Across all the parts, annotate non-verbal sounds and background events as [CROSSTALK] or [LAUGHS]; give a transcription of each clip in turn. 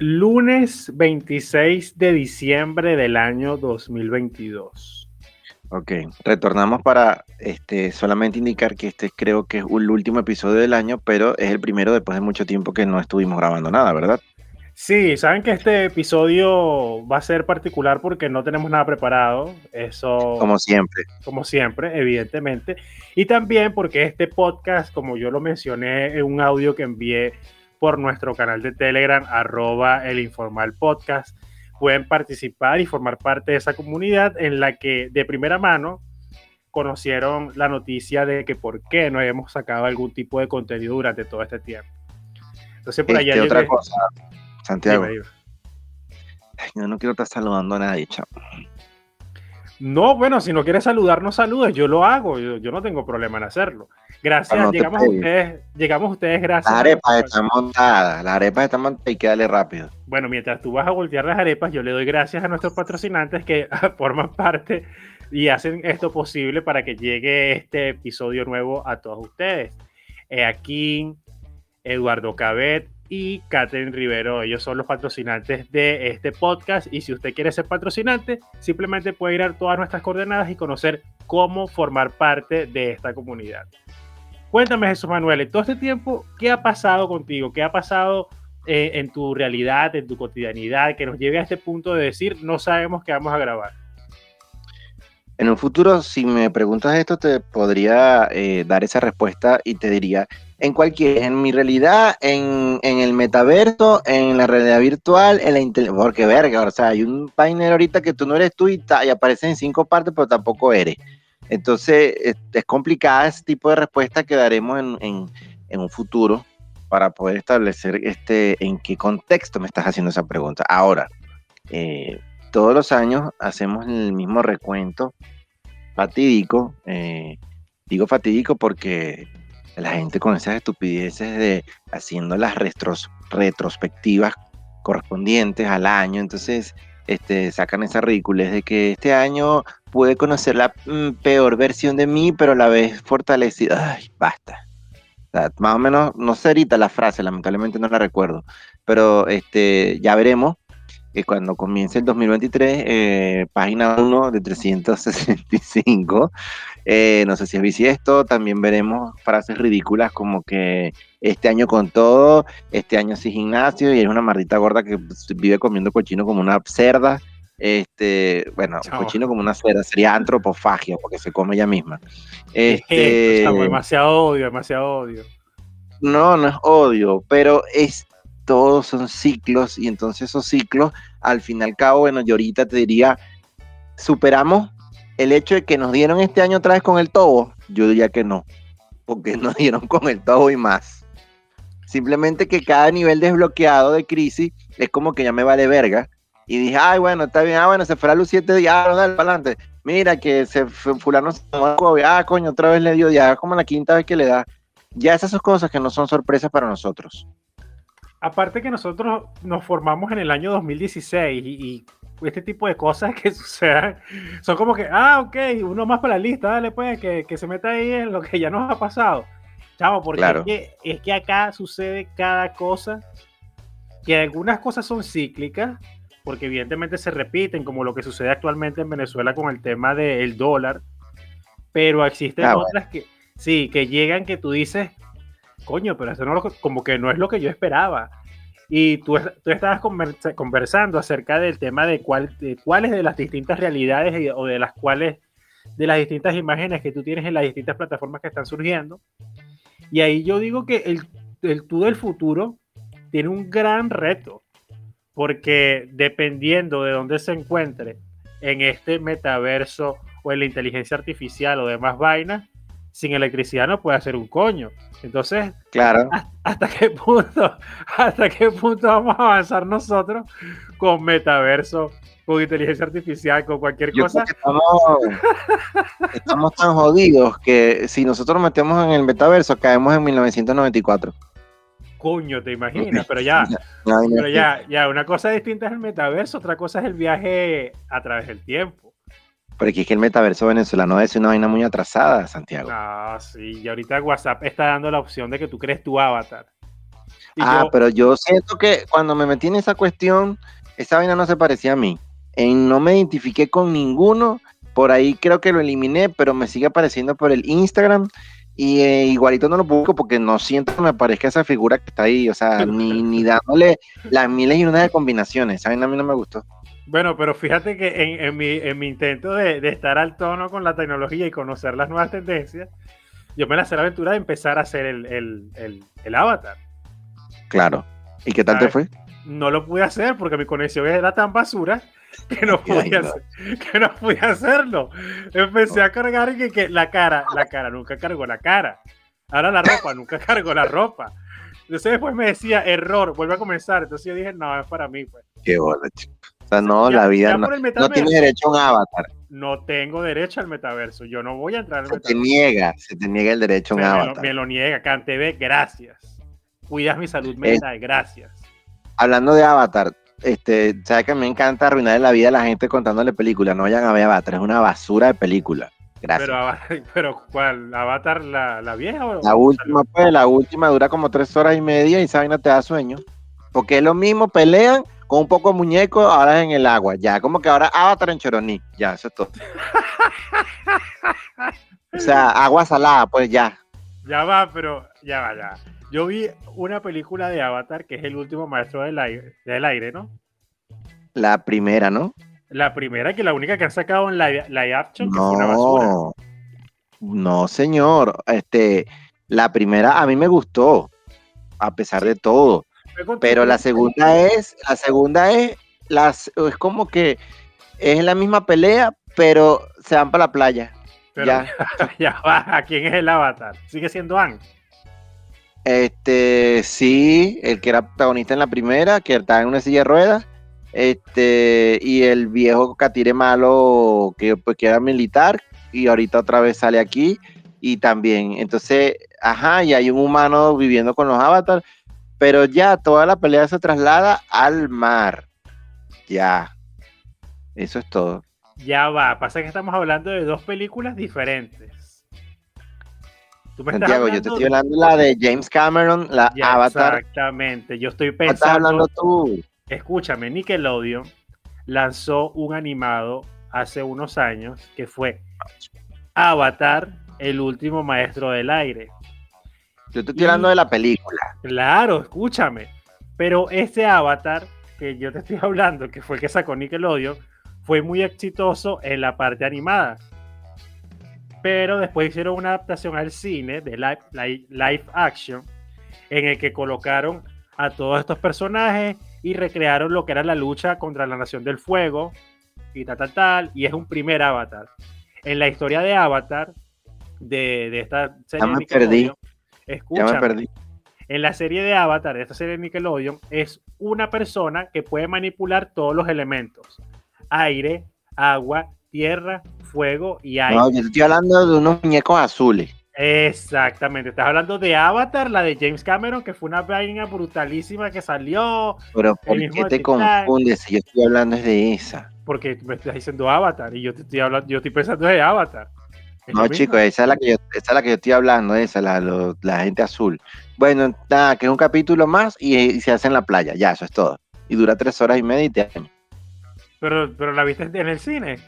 Lunes 26 de diciembre del año 2022. Ok, retornamos para este, solamente indicar que este creo que es el último episodio del año, pero es el primero después de mucho tiempo que no estuvimos grabando nada, ¿verdad? Sí, saben que este episodio va a ser particular porque no tenemos nada preparado. Eso. Como siempre. Como siempre, evidentemente. Y también porque este podcast, como yo lo mencioné en un audio que envié por nuestro canal de Telegram, arroba el informal podcast, pueden participar y formar parte de esa comunidad en la que de primera mano conocieron la noticia de que por qué no habíamos sacado algún tipo de contenido durante todo este tiempo. Entonces, por allá. Este, otra cosa Santiago. yo no quiero estar saludando a nadie, chao. No, bueno, si no quieres saludar, no saludes, yo lo hago, yo, no tengo problema en hacerlo. Gracias, llegamos, a ustedes, llegamos a ustedes gracias. La arepa está montada, la arepa está montada y que darle rápido. Bueno, mientras tú vas a voltear las arepas, yo le doy gracias a nuestros patrocinantes que [LAUGHS] forman parte y hacen esto posible para que llegue este episodio nuevo a todos ustedes. Eh, aquí, Eduardo Cabet, y Catherine Rivero. Ellos son los patrocinantes de este podcast y si usted quiere ser patrocinante, simplemente puede ir a todas nuestras coordenadas y conocer cómo formar parte de esta comunidad. Cuéntame Jesús Manuel, en todo este tiempo, ¿qué ha pasado contigo? ¿Qué ha pasado eh, en tu realidad, en tu cotidianidad, que nos lleve a este punto de decir, no sabemos qué vamos a grabar? En un futuro, si me preguntas esto, te podría eh, dar esa respuesta y te diría, en cualquier, en mi realidad, en, el metaverso, en la realidad virtual, en la inteligencia, porque verga, o sea, hay un painel ahorita que tú no eres tú y, y aparece en cinco partes, pero tampoco eres. Entonces, es, complicada ese tipo de respuesta que daremos en, un futuro para poder establecer este, en qué contexto me estás haciendo esa pregunta. Ahora, eh, todos los años hacemos el mismo recuento fatídico. Eh, digo fatídico porque la gente con esas estupideces de haciendo las retrospectivas correspondientes al año, entonces este, sacan esa ridiculez de que este año pude conocer la mm, peor versión de mí, pero la vez fortalecida. Ay, basta. más o menos, no sé ahorita la frase, lamentablemente no la recuerdo, pero este, ya veremos que cuando comience el 2023, eh, página 1 de 365, eh, no sé si es bisiesto, también veremos frases ridículas como que este año con todo, este año sin gimnasio y es una maldita gorda que vive comiendo cochino como una cerda. Este, bueno, cochino como una cerda, sería antropofagia porque se come ella misma. Este, demasiado odio, demasiado odio. No, no es odio, pero es todos son ciclos y entonces esos ciclos, al fin y al cabo, bueno, yo ahorita te diría, superamos el hecho de que nos dieron este año otra vez con el tobo, yo diría que no, porque [LAUGHS] nos dieron con el tobo y más. Simplemente que cada nivel desbloqueado de crisis es como que ya me vale verga. Y dije, ay, bueno, está bien, ah, bueno, se fue la luz siete días, ah, dale para adelante. Mira que se fulano se ah, coño, otra vez le dio, ya como la quinta vez que le da. Ya esas son cosas que no son sorpresas para nosotros. Aparte que nosotros nos formamos en el año 2016 y este tipo de cosas que [LAUGHS] sucedan son como que, ah, ok, uno más para la lista, dale pues, que, que se meta ahí en lo que ya nos ha pasado. Chavo, porque es, que, es que acá sucede cada cosa, que algunas cosas son cíclicas, porque evidentemente se repiten, como lo que sucede actualmente en Venezuela con el tema del dólar, pero existen ah, otras que, sí, que llegan que tú dices, coño, pero eso no como que no es lo que yo esperaba. Y tú, tú estabas conversando acerca del tema de, cuál, de cuáles de las distintas realidades o de las cuales, de las distintas imágenes que tú tienes en las distintas plataformas que están surgiendo. Y ahí yo digo que el, el tú del futuro tiene un gran reto, porque dependiendo de dónde se encuentre en este metaverso o en la inteligencia artificial o demás vainas, sin electricidad no puede hacer un coño. Entonces, claro. [LAUGHS] ¿hasta qué punto, hasta qué punto vamos a avanzar nosotros con metaverso, con inteligencia artificial, con cualquier cosa? Estamos, tan jodidos que si nosotros metemos en el metaverso caemos en 1994. Coño, te imaginas, pero [LAUGHS] ya, pero ya, ya, una cosa distinta es el metaverso, otra cosa es el viaje a través del tiempo. Porque es que el metaverso venezolano es una vaina muy atrasada, Santiago. Ah, sí, y ahorita WhatsApp está dando la opción de que tú crees tu avatar. ah, pero yo siento que cuando me metí en esa cuestión, esa vaina no se parecía a mí. no me identifiqué con ninguno. Por ahí creo que lo eliminé, pero me sigue apareciendo por el Instagram. Y eh, igualito no lo busco porque no siento que me parezca esa figura que está ahí. O sea, ni, ni dándole las miles y unas de combinaciones. Esa vaina a mí no me gustó. Bueno, pero fíjate que en, mi, intento de, estar al tono con la tecnología y conocer las nuevas tendencias, yo me lancé la aventura de empezar a hacer el, avatar. Claro. ¿Y qué tal te fue? No lo pude hacer porque mi conexión era tan basura que no [LAUGHS] podía, que no podía hacerlo. Empecé a cargar y que, la cara, la cara, nunca cargo la cara. Ahora la ropa, nunca [LAUGHS] cargo la ropa. Entonces después me decía, error, vuelve a comenzar. Entonces yo dije, no, es para mí, pues. Qué bola, chico. O sea, no, la vida no, no tiene derecho a un avatar. No tengo derecho al metaverso. Yo no voy a entrar al se metaverso. Se te niega, se te niega el derecho a un avatar. Me lo, niega, CanTV, gracias. Cuidas mi salud mental, gracias. Hablando de avatar, este, sabes que me encanta arruinar la vida a la gente contándole películas. No vayan a ver Avatar, es una basura de película. Gracias. Pero, [LAUGHS] pero ¿cuál? ¿Avatar la, la vieja o la última? Pues la última dura como tres horas y media y esa vaina te da sueño. Porque es lo mismo, pelean con un poco de muñeco, ahora en el agua. Ya, como que ahora Avatar en Choroní. Ya, eso es todo. o sea, agua salada, pues ya. Ya va, pero ya va, ya. Yo vi una película de Avatar que es el último maestro del aire, del aire ¿no? La primera, ¿no? La primera, que la única que han sacado en live, live action, que fue una basura. No, señor. Este, la primera a mí me gustó, a pesar de todo. Pero la segunda es, la segunda es, las, es como que es la misma pelea, pero se van para la playa. [LAUGHS] ya. ya va, ¿quién es el avatar? ¿Sigue siendo Ang? Este, sí, el que era protagonista en la primera, que estaba en una silla de ruedas. Este, y el viejo Catire malo, que pues que era militar, y ahorita otra vez sale aquí. Y también, entonces, ajá, y hay un humano viviendo con los avatars pero ya toda la pelea se traslada al mar. Ya. Eso es todo. Ya va, pasa que estamos hablando de dos películas diferentes. Santiago, yo te estoy hablando de la de James Cameron, la Avatar. Exactamente, yo estoy pensando. estás hablando tú? Escúchame, Nickelodeon lanzó un animado hace unos años que fue Avatar, el último maestro del aire. Yo estoy hablando de la película. Claro, escúchame. Pero ese Avatar que yo te estoy hablando, que fue el que sacó Nickelodeon, fue muy exitoso en la parte animada. Pero después hicieron una adaptación al cine de live, live, action, en el que colocaron a todos estos personajes y recrearon lo que era la lucha contra la Nación del Fuego y tal, tal, tal. Y es un primer Avatar. En la historia de Avatar, de, de esta serie. perdí. Escúchame. En la serie de Avatar, esta serie de Nickelodeon, es una persona que puede manipular todos los elementos: aire, agua, tierra, fuego y aire. No, yo estoy hablando de unos muñecos azules. Exactamente, estás hablando de Avatar, la de James Cameron, que fue una vaina brutalísima que salió. Pero ¿por qué te confundes si yo estoy hablando de esa? Porque me estás diciendo Avatar y yo te estoy hablando, yo estoy pensando de Avatar. No, chicos, esa es la que yo, esa es la que yo estoy hablando, esa, la, la gente azul. Bueno, nada, que es un capítulo más y, se hace en la playa, ya, eso es todo. Y dura tres horas y media y te pero, pero la viste en el cine.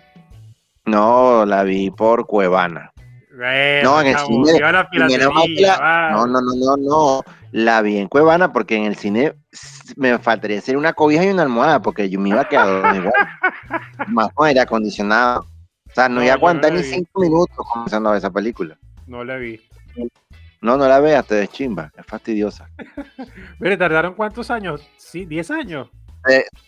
No, la vi por Cuevana. no, en el cine. no, no, no, no, no. La vi en Cuevana porque en el cine me faltaría hacer una cobija y una almohada porque yo me iba a quedar [LAUGHS] igual. Más con aire acondicionado. O sea, no, iba a aguantar ni cinco minutos comenzando a ver esa película. No la vi. No, no la veas, te deschimba, es fastidiosa. [LAUGHS] Mire, ¿tardaron cuántos años? Sí, 10 años.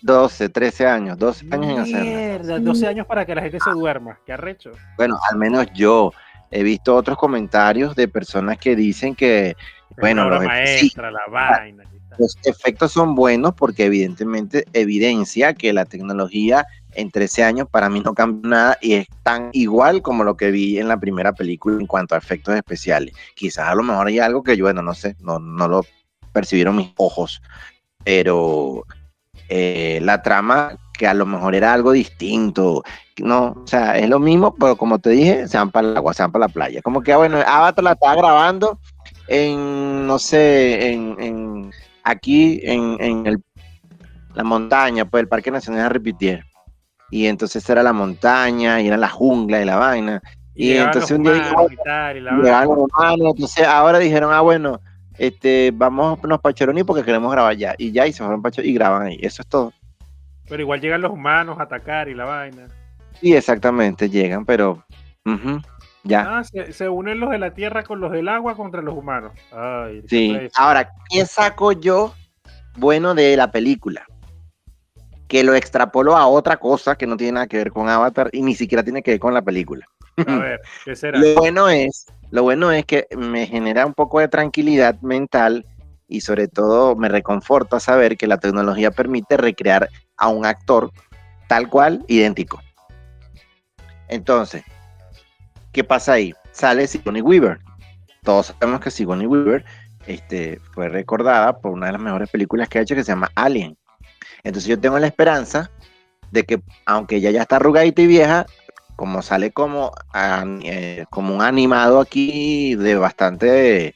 12, 13 años, 12 años en hacerla. Mierda, 12 años para que la gente se duerma, qué arrecho. Bueno, al menos yo he visto otros comentarios de personas que dicen que, bueno, los, maestra, la vaina, los efectos son buenos porque evidentemente evidencia que la tecnología en 13 años para mí no cambia nada y es tan igual como lo que vi en la primera película en cuanto a efectos especiales. Quizás a lo mejor hay algo que yo, bueno, no sé, no, no lo percibieron mis ojos, pero eh, la trama que a lo mejor era algo distinto, no, o sea, es lo mismo, pero como te dije, se van para el agua, se van para la playa. Como que, ah, bueno, Avatar la estaba grabando en, no sé, en, aquí en, en el, la montaña, pues el Parque Nacional de Repitier. Y entonces era la montaña, y era la jungla y la vaina. Y, entonces un día entonces ahora dijeron, ah, bueno, este, vamos a Pachoroni porque queremos grabar ya. Y ya, y se fueron y graban ahí. Eso es todo. Pero igual llegan los humanos a atacar y la vaina. Sí, exactamente, llegan, pero ya. Ah, se, unen los de la tierra con los del agua contra los humanos. sí, ahora, ¿qué saco yo bueno de la película? Que lo extrapolo a otra cosa que no tiene nada que ver con Avatar y ni siquiera tiene que ver con la película. A ver, [LAUGHS] ¿qué será? lo bueno es, lo bueno es que me genera un poco de tranquilidad mental y sobre todo me reconforta saber que la tecnología permite recrear a un actor tal cual, idéntico. Entonces, ¿qué pasa ahí? Sale Sigourney Weaver. Todos sabemos que Sigourney Weaver este, fue recordada por una de las mejores películas que ha hecho que se llama Alien. Entonces yo tengo la esperanza de que, aunque ella ya está arrugadita y vieja, como sale como, eh, como un animado aquí de bastante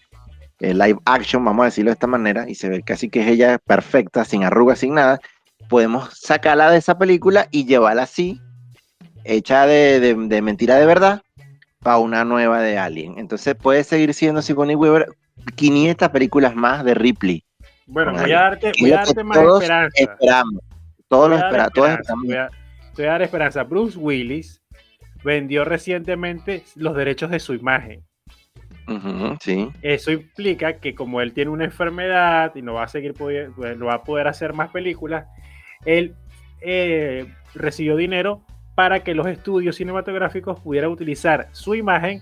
eh, live action, vamos a decirlo de esta manera, y se ve casi que es ella perfecta, sin arrugas, sin nada, podemos sacarla de esa película y llevarla así, hecha de, mentira de verdad, para una nueva de Alien. Entonces puede seguir siendo Sigourney Weaver 500 películas más de Ripley. Bueno, voy a darte, voy a darte más esperanza. Esperamos. Todos lo esperamos. Todos esperamos. Voy a, voy a dar esperanza. Bruce Willis vendió recientemente los derechos de su imagen. sí. Eso implica que como él tiene una enfermedad y no va a seguir pues, no va a poder hacer más películas, él eh, recibió dinero para que los estudios cinematográficos pudieran utilizar su imagen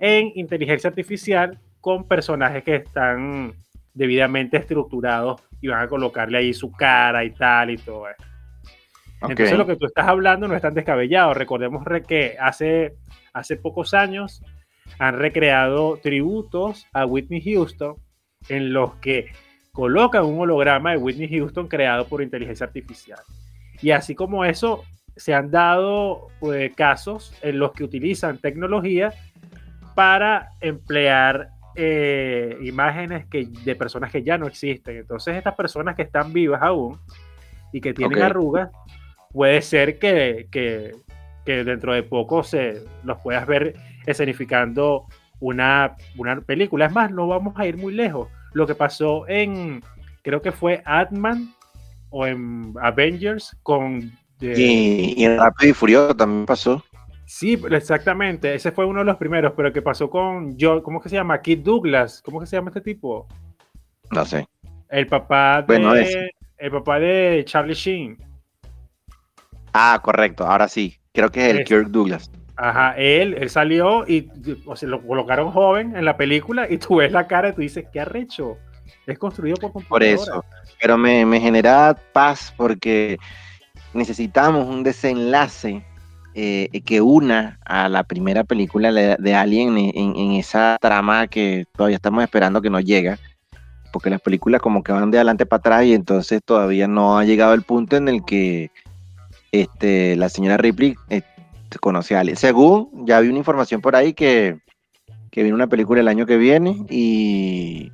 en inteligencia artificial con personajes que están debidamente estructurados y van a colocarle ahí su cara y tal y todo eso. Entonces lo que tú estás hablando no es tan descabellado. Recordemos que hace, hace pocos años han recreado tributos a Whitney Houston en los que colocan un holograma de Whitney Houston creado por inteligencia artificial. Y así como eso, se han dado pues, casos en los que utilizan tecnología para emplear eh, imágenes que, de personas que ya no existen. Entonces estas personas que están vivas aún y que tienen arrugas, puede ser que, dentro de poco se los puedas ver escenificando una, una película. Es más, no vamos a ir muy lejos. Lo que pasó en, creo que fue Ant-Man o en Avengers con... y, en Rápido y Furioso también pasó. Sí, exactamente. Ese fue uno de los primeros, pero que pasó con John, ¿cómo que se llama? Kid Douglas. ¿Cómo que se llama este tipo? No sé. El papá de, el papá de Charlie Sheen. Ah, correcto, ahora sí. Creo que es el Kirk Douglas. Ajá, él, él salió y o sea, lo colocaron joven en la película y tú ves la cara y tú dices, ¿qué arrecho? Es construido por computadora. Por eso, pero me, genera paz porque necesitamos un desenlace eh, que una a la primera película de, Alien en, esa trama que todavía estamos esperando que nos llega, porque las películas como que van de adelante para atrás y entonces todavía no ha llegado el punto en el que este, la señora Ripley eh, conoce a alguien. Según, ya vi una información por ahí que, que viene una película el año que viene y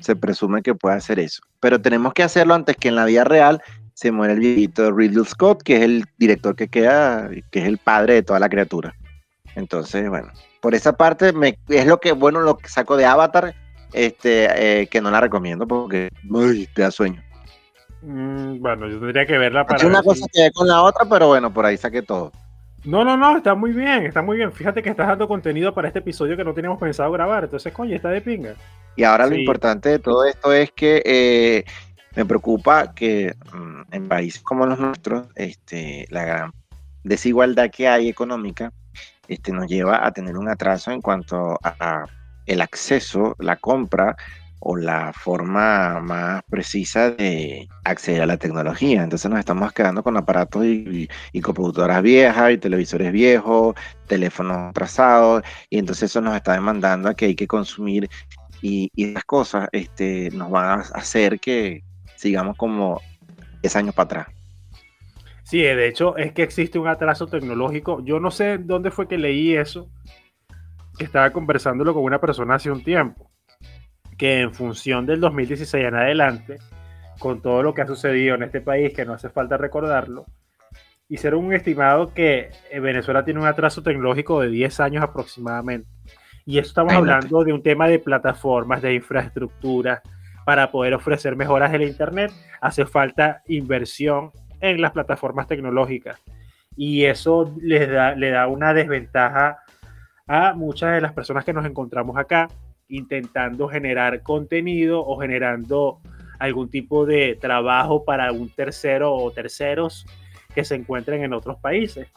se presume que puede hacer eso. Pero tenemos que hacerlo antes que en la vida real se muera el viejito Ridley Scott, que es el director que queda, que es el padre de toda la criatura. Entonces, bueno, por esa parte me, es lo que, bueno, lo que saco de Avatar, este, eh, que no la recomiendo porque te da sueño. Mm, bueno, yo tendría que verla para. una cosa que ver con la otra, pero bueno, por ahí saqué todo. No, no, no, está muy bien, está muy bien. Fíjate que estás dando contenido para este episodio que no teníamos pensado grabar. Entonces, coño, está de pinga. Y ahora lo importante de todo esto es que eh, me preocupa que mm, en países como los nuestros, este, la gran desigualdad que hay económica este, nos lleva a tener un atraso en cuanto a el acceso, la compra o la forma más precisa de acceder a la tecnología. Entonces nos estamos quedando con aparatos y, computadoras viejas y televisores viejos, teléfonos atrasados, y entonces eso nos está demandando a que hay que consumir y, y las cosas este, nos van a hacer que sigamos como 10 años para atrás. Sí, de hecho es que existe un atraso tecnológico. Yo no sé dónde fue que leí eso, que estaba conversándolo con una persona hace un tiempo que en función del 2016 en adelante, con todo lo que ha sucedido en este país, que no hace falta recordarlo, hicieron un estimado que eh, Venezuela tiene un atraso tecnológico de 10 años aproximadamente. Y eso estamos hablando de un tema de plataformas, de infraestructura. Para poder ofrecer mejoras del Internet, hace falta inversión en las plataformas tecnológicas. Y eso les da, le da una desventaja a muchas de las personas que nos encontramos acá intentando generar contenido o generando algún tipo de trabajo para un tercero o terceros que se encuentren en otros países.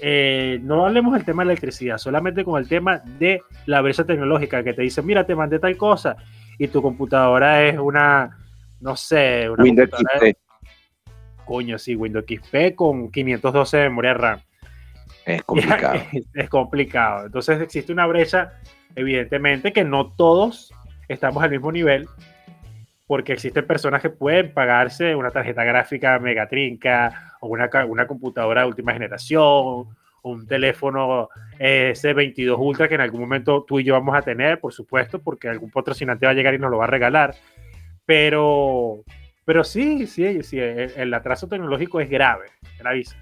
Eh, no hablemos del tema de electricidad, solamente con el tema de la brecha tecnológica, que te dice, mira, te mandé tal cosa, y tu computadora es una, no sé, una Windows XP. Coño, sí, Windows XP con 512 de memoria RAM. Es [LAUGHS] complicado. es complicado. Entonces existe una brecha, evidentemente, que no todos estamos al mismo nivel, porque existen personas que pueden pagarse una tarjeta gráfica megatrinca o una, una computadora de última generación, un teléfono eh, S22 Ultra que en algún momento tú y yo vamos a tener, por supuesto, porque algún patrocinante va a llegar y nos lo va a regalar. Pero, pero sí, sí, sí, el, atraso tecnológico es grave, gravísimo.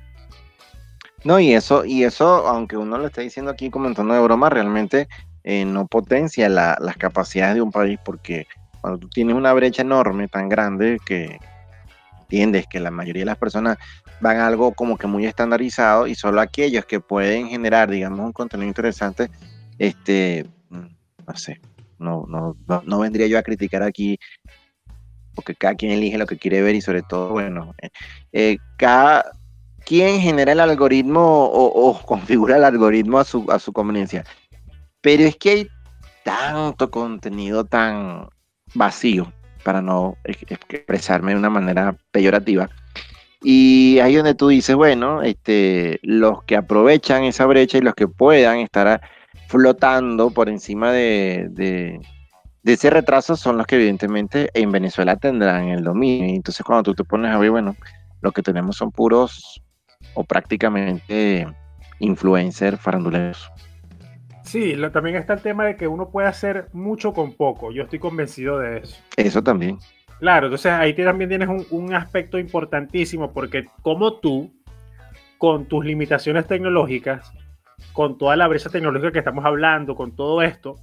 No, y eso, y eso, aunque uno lo esté diciendo aquí como en tono de broma, realmente eh, no potencia las capacidades de un país porque cuando tú tienes una brecha enorme, tan grande, que entiendes que la mayoría de las personas van algo como que muy estandarizado y solo aquellos que pueden generar, digamos, un contenido interesante, este, no sé, no, no, no, vendría yo a criticar aquí, porque cada quien elige lo que quiere ver y sobre todo, bueno, eh, eh, cada quien genera el algoritmo o, o, [LAUGHS] configura el algoritmo a su, a su conveniencia. Pero es que hay tanto contenido tan vacío, para no expresarme de una manera peyorativa. Y ahí donde tú dices, bueno, este, los que aprovechan esa brecha y los que puedan estar flotando por encima de, de, ese retraso son los que evidentemente en Venezuela tendrán el dominio. Entonces cuando tú te pones a ver, bueno, lo que tenemos son puros o prácticamente influencers faranduleros. Sí, también está el tema de que uno puede hacer mucho con poco. Yo estoy convencido de eso. Eso también. Claro, entonces ahí también tienes un, aspecto importantísimo porque como tú, con tus limitaciones tecnológicas, con toda la brecha tecnológica que estamos hablando, con todo esto,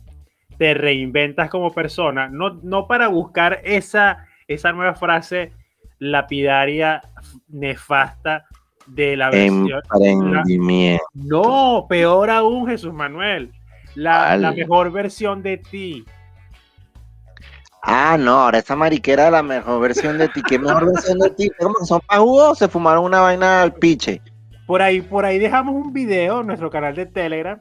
te reinventas como persona, no, no para buscar esa, esa nueva frase lapidaria, nefasta de la versión. Emprendimiento. no, peor aún, Jesús Manuel. La, mejor versión de ti. Ah, no, ahora esa mariquera la mejor versión de ti. ¿Qué mejor versión de ti? ¿Cómo son pajudos se fumaron una vaina al piche? Por ahí, por ahí dejamos un video en nuestro canal de Telegram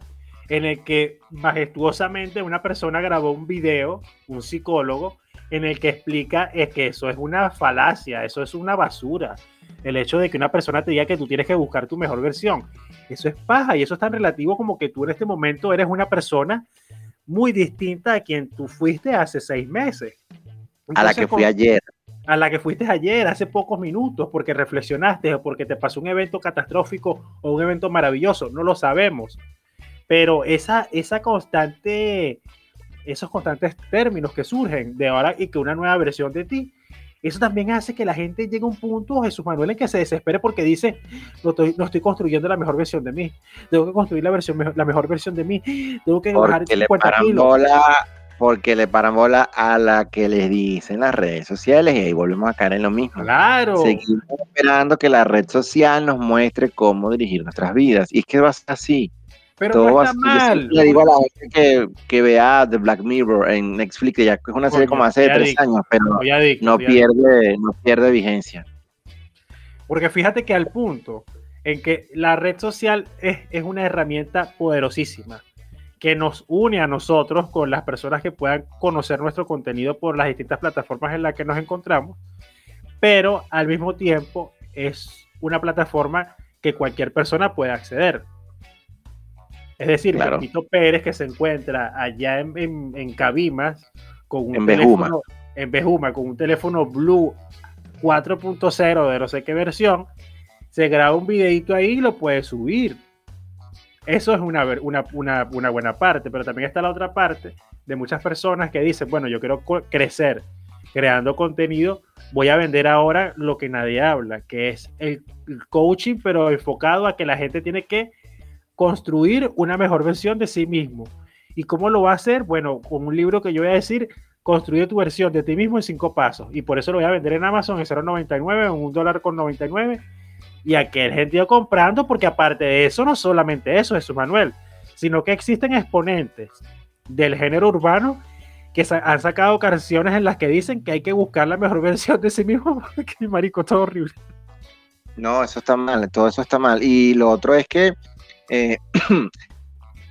en el que majestuosamente una persona grabó un video, un psicólogo, en el que explica es que eso es una falacia, eso es una basura el hecho de que una persona te diga que tú tienes que buscar tu mejor versión. Eso es paja y eso es tan relativo como que tú en este momento eres una persona muy distinta a quien tú fuiste hace seis meses. a la que fui ayer. A la que fuiste ayer, hace pocos minutos, porque reflexionaste o porque te pasó un evento catastrófico o un evento maravilloso, no lo sabemos. Pero esa, esa constante, esos constantes términos que surgen de ahora y que una nueva versión de ti eso también hace que la gente llegue a un punto, Jesús Manuel, en que se desespere porque dice, no estoy, no estoy construyendo la mejor versión de mí, tengo que construir la, versión, la mejor versión de mí, tengo que bajar 50 kilos. porque le paran bola a la que les dicen las redes sociales y ahí volvemos a caer en lo mismo. Claro. Seguimos esperando que la red social nos muestre cómo dirigir nuestras vidas. Y es que va a ser así. Pero no está mal. Le digo a la gente que, que, vea The Black Mirror en Netflix, que ya es una serie como hace tres años, pero no, pierde, no pierde vigencia. Porque fíjate que al punto en que la red social es, es una herramienta poderosísima que nos une a nosotros con las personas que puedan conocer nuestro contenido por las distintas plataformas en las que nos encontramos, pero al mismo tiempo es una plataforma que cualquier persona puede acceder. Es decir, claro. Pérez que se encuentra allá en, en, Cabimas con un teléfono en Bejuma con un teléfono Blue 4.0 de no sé qué versión, se graba un videito ahí y lo puede subir. Eso es una, una, una, una, buena parte, pero también está la otra parte de muchas personas que dicen, bueno, yo quiero crecer creando contenido, voy a vender ahora lo que nadie habla, que es el coaching, pero enfocado a que la gente tiene que construir una mejor versión de sí mismo. ¿Y cómo lo va a hacer? Bueno, con un libro que yo voy a decir, construye tu versión de ti mismo en cinco pasos. Y por eso lo voy a vender en Amazon en 0.99, en un dólar con 99. Y aquel gente comprando, porque aparte de eso, no solamente eso, Jesús Manuel, sino que existen exponentes del género urbano que han sacado canciones en las que dicen que hay que buscar la mejor [LAUGHS] versión de sí mismo. que marico, todo horrible. No, eso está mal, todo eso está mal. Y lo otro es que eh, [CLEARS THROAT]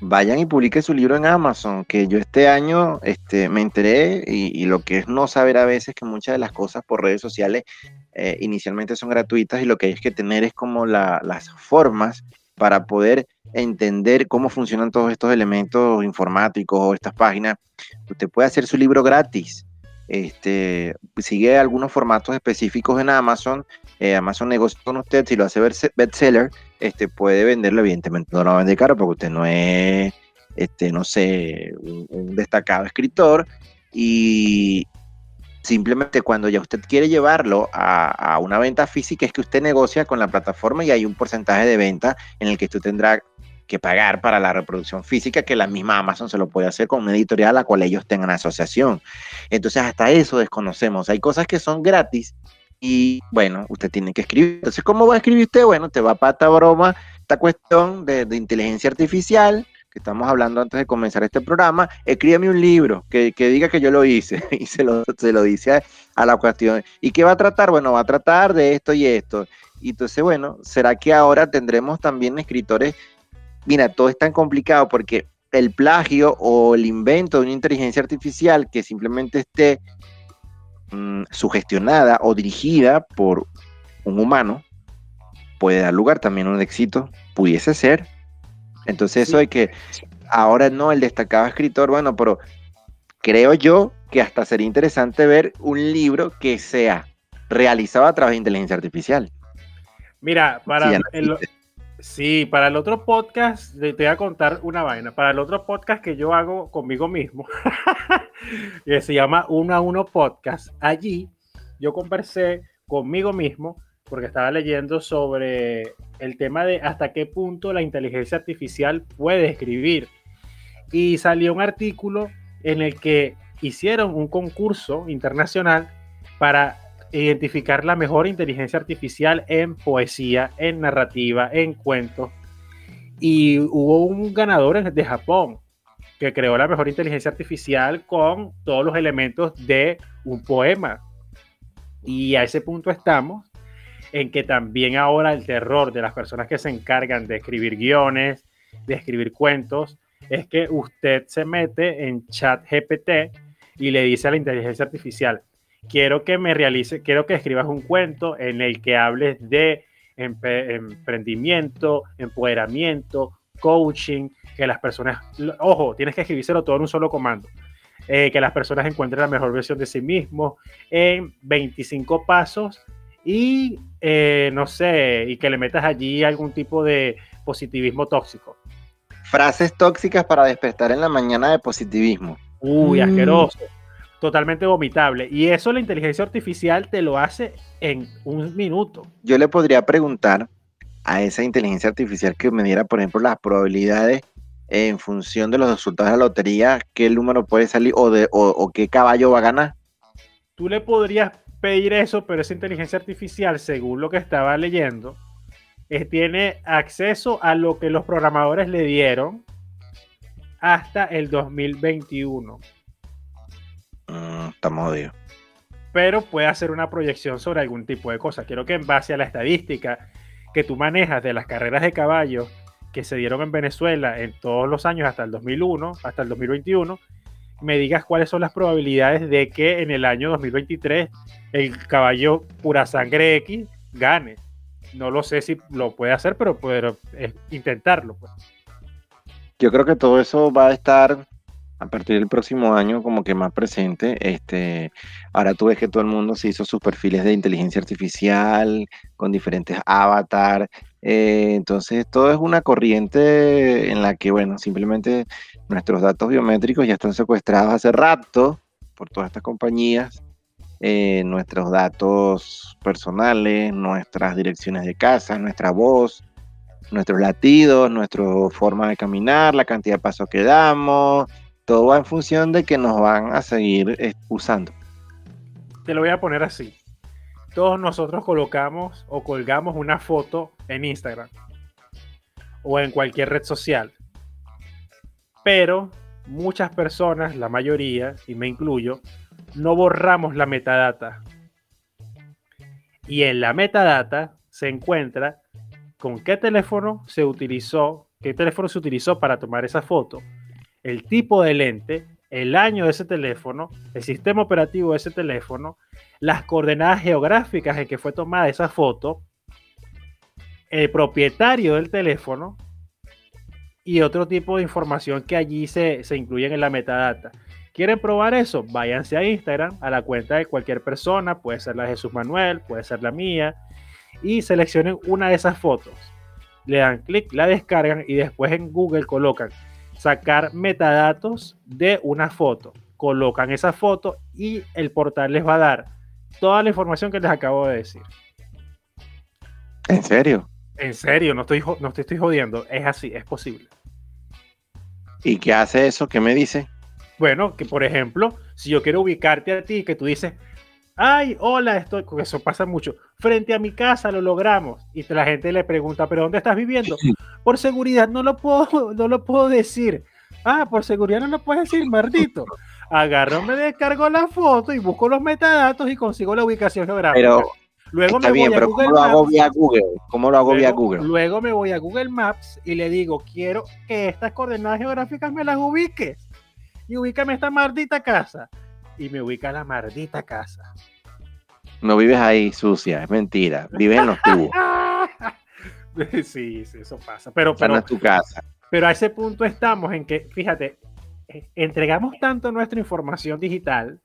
vayan y publiquen su libro en Amazon, que yo este año este, me enteré y, lo que es no saber a veces que muchas de las cosas por redes sociales eh, inicialmente son gratuitas y lo que hay que tener es como las formas para poder entender cómo funcionan todos estos elementos informáticos o estas páginas. Usted puede hacer su libro gratis. Este, sigue algunos formatos específicos en Amazon. Eh, Amazon negocia con usted. Si lo hace bestseller, este, puede venderlo. Evidentemente no lo va a vender caro porque usted no es, este, no sé, un destacado escritor. Y, Simplemente cuando ya usted quiere llevarlo a, una venta física es que usted negocia con la plataforma y hay un porcentaje de venta en el que usted tendrá que pagar para la reproducción física que la misma Amazon se lo puede hacer con una editorial a la cual ellos tengan asociación. Entonces hasta eso desconocemos. Hay cosas que son gratis y bueno, usted tiene que escribir. Entonces, ¿cómo va a escribir usted? Bueno, te va para esta broma, esta cuestión de, de inteligencia artificial que estamos hablando antes de comenzar este programa, escríbeme un libro que, diga que yo lo hice [LAUGHS] y se lo, se lo dice a, la cuestión. ¿Y qué va a tratar? Bueno, va a tratar de esto y esto. Y entonces, bueno, ¿será que ahora tendremos también escritores? Mira, todo es tan complicado porque el plagio o el invento de una inteligencia artificial que simplemente esté mm, sugestionada o dirigida por un humano puede dar lugar también a un éxito, pudiese ser, entonces eso de que ahora no el destacado escritor, bueno, pero creo yo que hasta sería interesante ver un libro que sea realizado a través de inteligencia artificial. Mira, para el, sí, para el otro podcast, te voy a contar una vaina. Para el otro podcast que yo hago conmigo mismo, [LAUGHS] que se llama Uno a Uno Podcast, allí yo conversé conmigo mismo porque estaba leyendo sobre el tema de hasta qué punto la inteligencia artificial puede escribir. Y salió un artículo en el que hicieron un concurso internacional para identificar la mejor inteligencia artificial en poesía, en narrativa, en cuentos. Y hubo un ganador de Japón que creó la mejor inteligencia artificial con todos los elementos de un poema. Y a ese punto estamos en que también ahora el terror de las personas que se encargan de escribir guiones, de escribir cuentos, es que usted se mete en chat GPT y le dice a la inteligencia artificial, quiero que me realice, quiero que escribas un cuento en el que hables de emprendimiento, empoderamiento, coaching, que las personas, ojo, tienes que escribírselo todo en un solo comando. Eh, que las personas encuentren la mejor versión de sí mismos en 25 pasos y eh, no sé, y que le metas allí algún tipo de positivismo tóxico. Frases tóxicas para despertar en la mañana de positivismo. Uy, mm. asqueroso. Totalmente vomitable. Y eso la inteligencia artificial te lo hace en un minuto. Yo le podría preguntar a esa inteligencia artificial que me diera, por ejemplo, las probabilidades en función de los resultados de la lotería, qué número puede salir o, de, o qué caballo va a ganar. Tú le podrías pedir eso, pero esa inteligencia artificial, según lo que estaba leyendo, tiene acceso a lo que los programadores le dieron hasta el 2021. Mm, estamos jodidos. Pero puede hacer una proyección sobre algún tipo de cosa. Quiero que en base a la estadística que tú manejas de las carreras de caballos que se dieron en Venezuela en todos los años hasta el 2001, hasta el 2021, me digas cuáles son las probabilidades de que en el año 2023 el caballo pura sangre X gane. No lo sé si lo puede hacer, pero puede intentarlo. Pues. Yo creo que todo eso va a estar a partir del próximo año como que más presente. Este, ahora tú ves que todo el mundo se hizo sus perfiles de inteligencia artificial con diferentes avatars. Eh, entonces, todo es una corriente en la que, bueno, simplemente nuestros datos biométricos ya están secuestrados hace rato por todas estas compañías. Eh, nuestros datos personales, nuestras direcciones de casa, nuestra voz, nuestros latidos, nuestra forma de caminar, la cantidad de pasos que damos, todo va en función de que nos van a seguir eh, usando. Te lo voy a poner así. Todos nosotros colocamos o colgamos una foto en Instagram o en cualquier red social. Pero muchas personas, la mayoría, y me incluyo, no borramos la metadata. Y en la metadata se encuentra con qué teléfono se utilizó, qué teléfono se utilizó para tomar esa foto, el tipo de lente, el año de ese teléfono, el sistema operativo de ese teléfono, las coordenadas geográficas en que fue tomada esa foto, el propietario del teléfono y otro tipo de información que allí se, se incluyen en la metadata. ¿Quieren probar eso? Váyanse a Instagram, a la cuenta de cualquier persona, puede ser la de Jesús Manuel, puede ser la mía, y seleccionen una de esas fotos. Le dan clic, la descargan y después en Google colocan sacar metadatos de una foto. Colocan esa foto y el portal les va a dar toda la información que les acabo de decir. ¿En serio? En serio, no estoy, no te estoy jodiendo. Es así, es posible. ¿Y qué hace eso? ¿Qué me dice? Bueno, que por ejemplo, si yo quiero ubicarte a ti, que tú dices, ay, hola, estoy, eso pasa mucho, frente a mi casa lo logramos. Y la gente le pregunta, ¿pero dónde estás viviendo? Por seguridad no lo puedo, no lo puedo decir. Ah, por seguridad no lo puedes decir, maldito. Agarro, me descargo la foto y busco los metadatos y consigo la ubicación geográfica. Pero, luego me voy a Google ¿cómo lo hago vía Google? ¿Cómo lo hago vía Google? Luego me voy a Google Maps y le digo, quiero que estas coordenadas geográficas me las ubiques. Y ubícame esta maldita casa y me ubica la maldita casa. No vives ahí sucia, es mentira. Vives en los [LAUGHS] tubos. sí, sí, eso pasa. Pero, pero, en tu casa. Pero a ese punto estamos en que, fíjate, eh, entregamos tanto nuestra información digital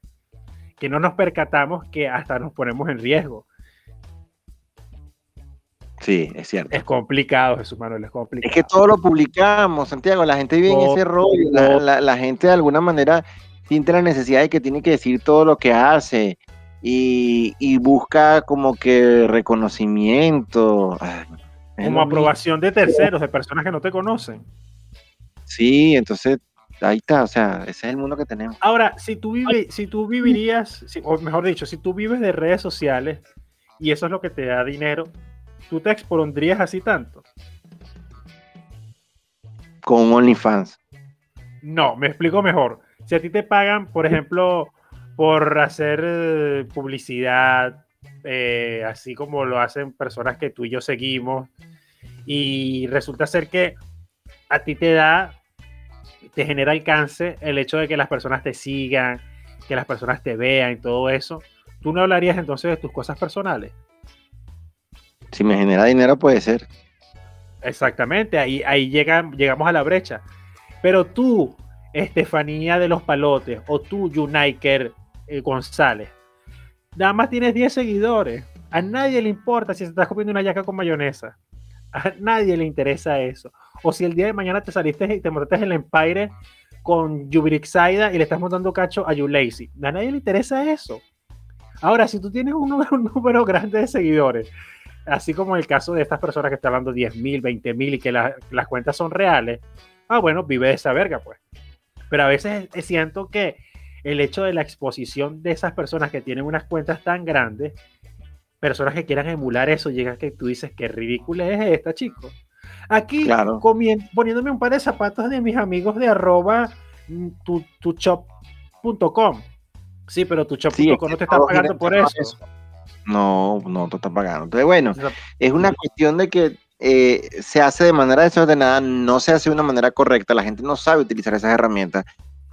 que no nos percatamos que hasta nos ponemos en riesgo. Sí, es cierto. Es complicado, Jesús Manuel, es complicado. Es que todo lo publicamos, Santiago. La gente vive en ese rollo. la, gente de alguna manera siente la necesidad de que tiene que decir todo lo que hace y, busca como que reconocimiento. como aprobación de terceros, de personas que no te conocen. Sí, entonces ahí está, o sea, ese es el mundo que tenemos. Ahora, si tú, vives, si tú vivirías, o mejor dicho, si tú vives de redes sociales y eso es lo que te da dinero, ¿tú te expondrías así tanto? Con OnlyFans. No, me explico mejor. Si a ti te pagan, por ejemplo, por hacer eh, publicidad, eh, así como lo hacen personas que tú y yo seguimos, y resulta ser que a ti te da, te genera alcance el hecho de que las personas te sigan, que las personas te vean y todo eso, ¿tú no hablarías entonces de tus cosas personales? Si me genera dinero puede ser. Exactamente, ahí, ahí llegamos a la brecha. Pero tú, Estefanía de los Palotes o tú, Uniker eh, González, nada más tienes 10 seguidores. A nadie le importa si estás comiendo una yaca con mayonesa. A nadie le interesa eso. O si el día de mañana te saliste y te montaste en el Empire con Saida y le estás montando cacho a Lazy. A nadie le interesa eso. Ahora, si tú tienes un número, [LAUGHS] un número grande de seguidores, así como el caso de estas personas que están hablando 10 mil, 20 mil y que las cuentas son reales, ah, bueno, vive de esa verga, pues. Pero a veces siento que el hecho de la exposición de esas personas que tienen unas cuentas tan grandes, personas que quieran emular eso, llega que tú dices, qué ridícula es esta, chico. Aquí, poniéndome un par de zapatos de mis amigos de arroba mm, tuchop.com. Sí, pero tuchop.com no te está pagando por eso. No, no te está pagando. Entonces, bueno, es una cuestión de que eh, se hace de manera desordenada, no se hace de una manera correcta, la gente no sabe utilizar esas herramientas.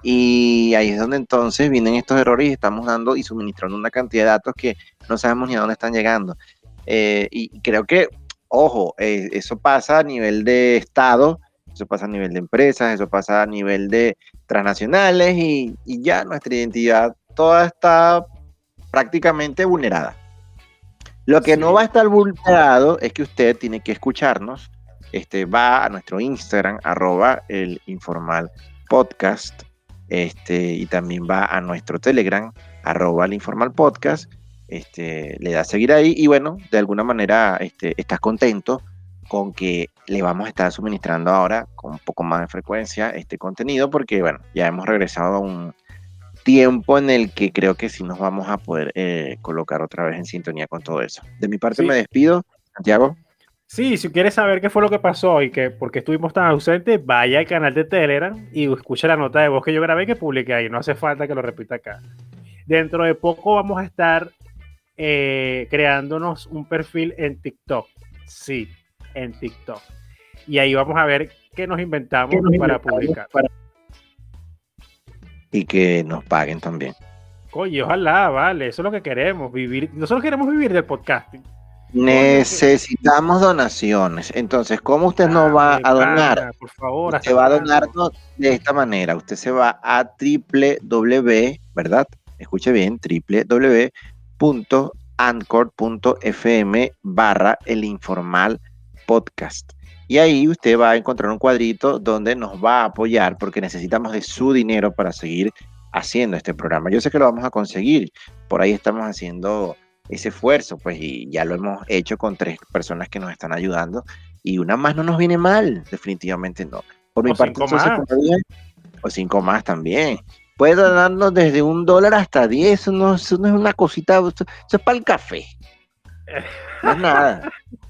Y ahí es donde entonces vienen estos errores y estamos dando y suministrando una cantidad de datos que no sabemos ni a dónde están llegando. Eh, y creo que, ojo, eh, eso pasa a nivel de Estado, eso pasa a nivel de empresas, eso pasa a nivel de, transnacionales y, y ya nuestra identidad toda está prácticamente vulnerada. Lo que no va a estar vulnerado es que usted tiene que escucharnos. Este, va a nuestro Instagram, arroba el informal podcast. Este, y también va a nuestro Telegram, arroba el informal podcast. Este, le da a seguir ahí y bueno, de alguna manera este, estás contento con que le vamos a estar suministrando ahora con un poco más de frecuencia este contenido porque bueno, ya hemos regresado a un tiempo en el que creo que sí nos vamos a poder eh, colocar otra vez en sintonía con todo eso. De mi parte me despido, Santiago. Sí, si quieres saber qué fue lo que pasó y que por qué estuvimos tan ausentes, vaya al canal de Telegram y escucha la nota de voz que yo grabé que publiqué ahí. No hace falta que lo repita acá. Dentro de poco vamos a estar eh, creándonos un perfil en TikTok. Sí, en TikTok. Y ahí vamos a ver qué nos inventamos, para publicar. Y que nos paguen también. Oye, ojalá, vale, eso es lo que queremos, vivir. Nosotros queremos vivir del podcasting. Necesitamos donaciones. Entonces, ¿cómo usted nos va a donar? por favor, usted va a donarnos de esta manera. Usted se va a www, ¿verdad? Escuche bien, www.anchor.fm barra el informal podcast. Y ahí usted va a encontrar un cuadrito donde nos va a apoyar porque necesitamos de su dinero para seguir haciendo este programa. Yo sé que lo vamos a conseguir. Por ahí estamos haciendo ese esfuerzo, pues, y ya lo hemos hecho con tres personas que nos están ayudando. Y una más no nos viene mal, definitivamente no. Por mi parte, o cinco más también. Puede darnos desde un dólar hasta diez, eso no, es una cosita, eso, es para el café. No es nada. [LAUGHS]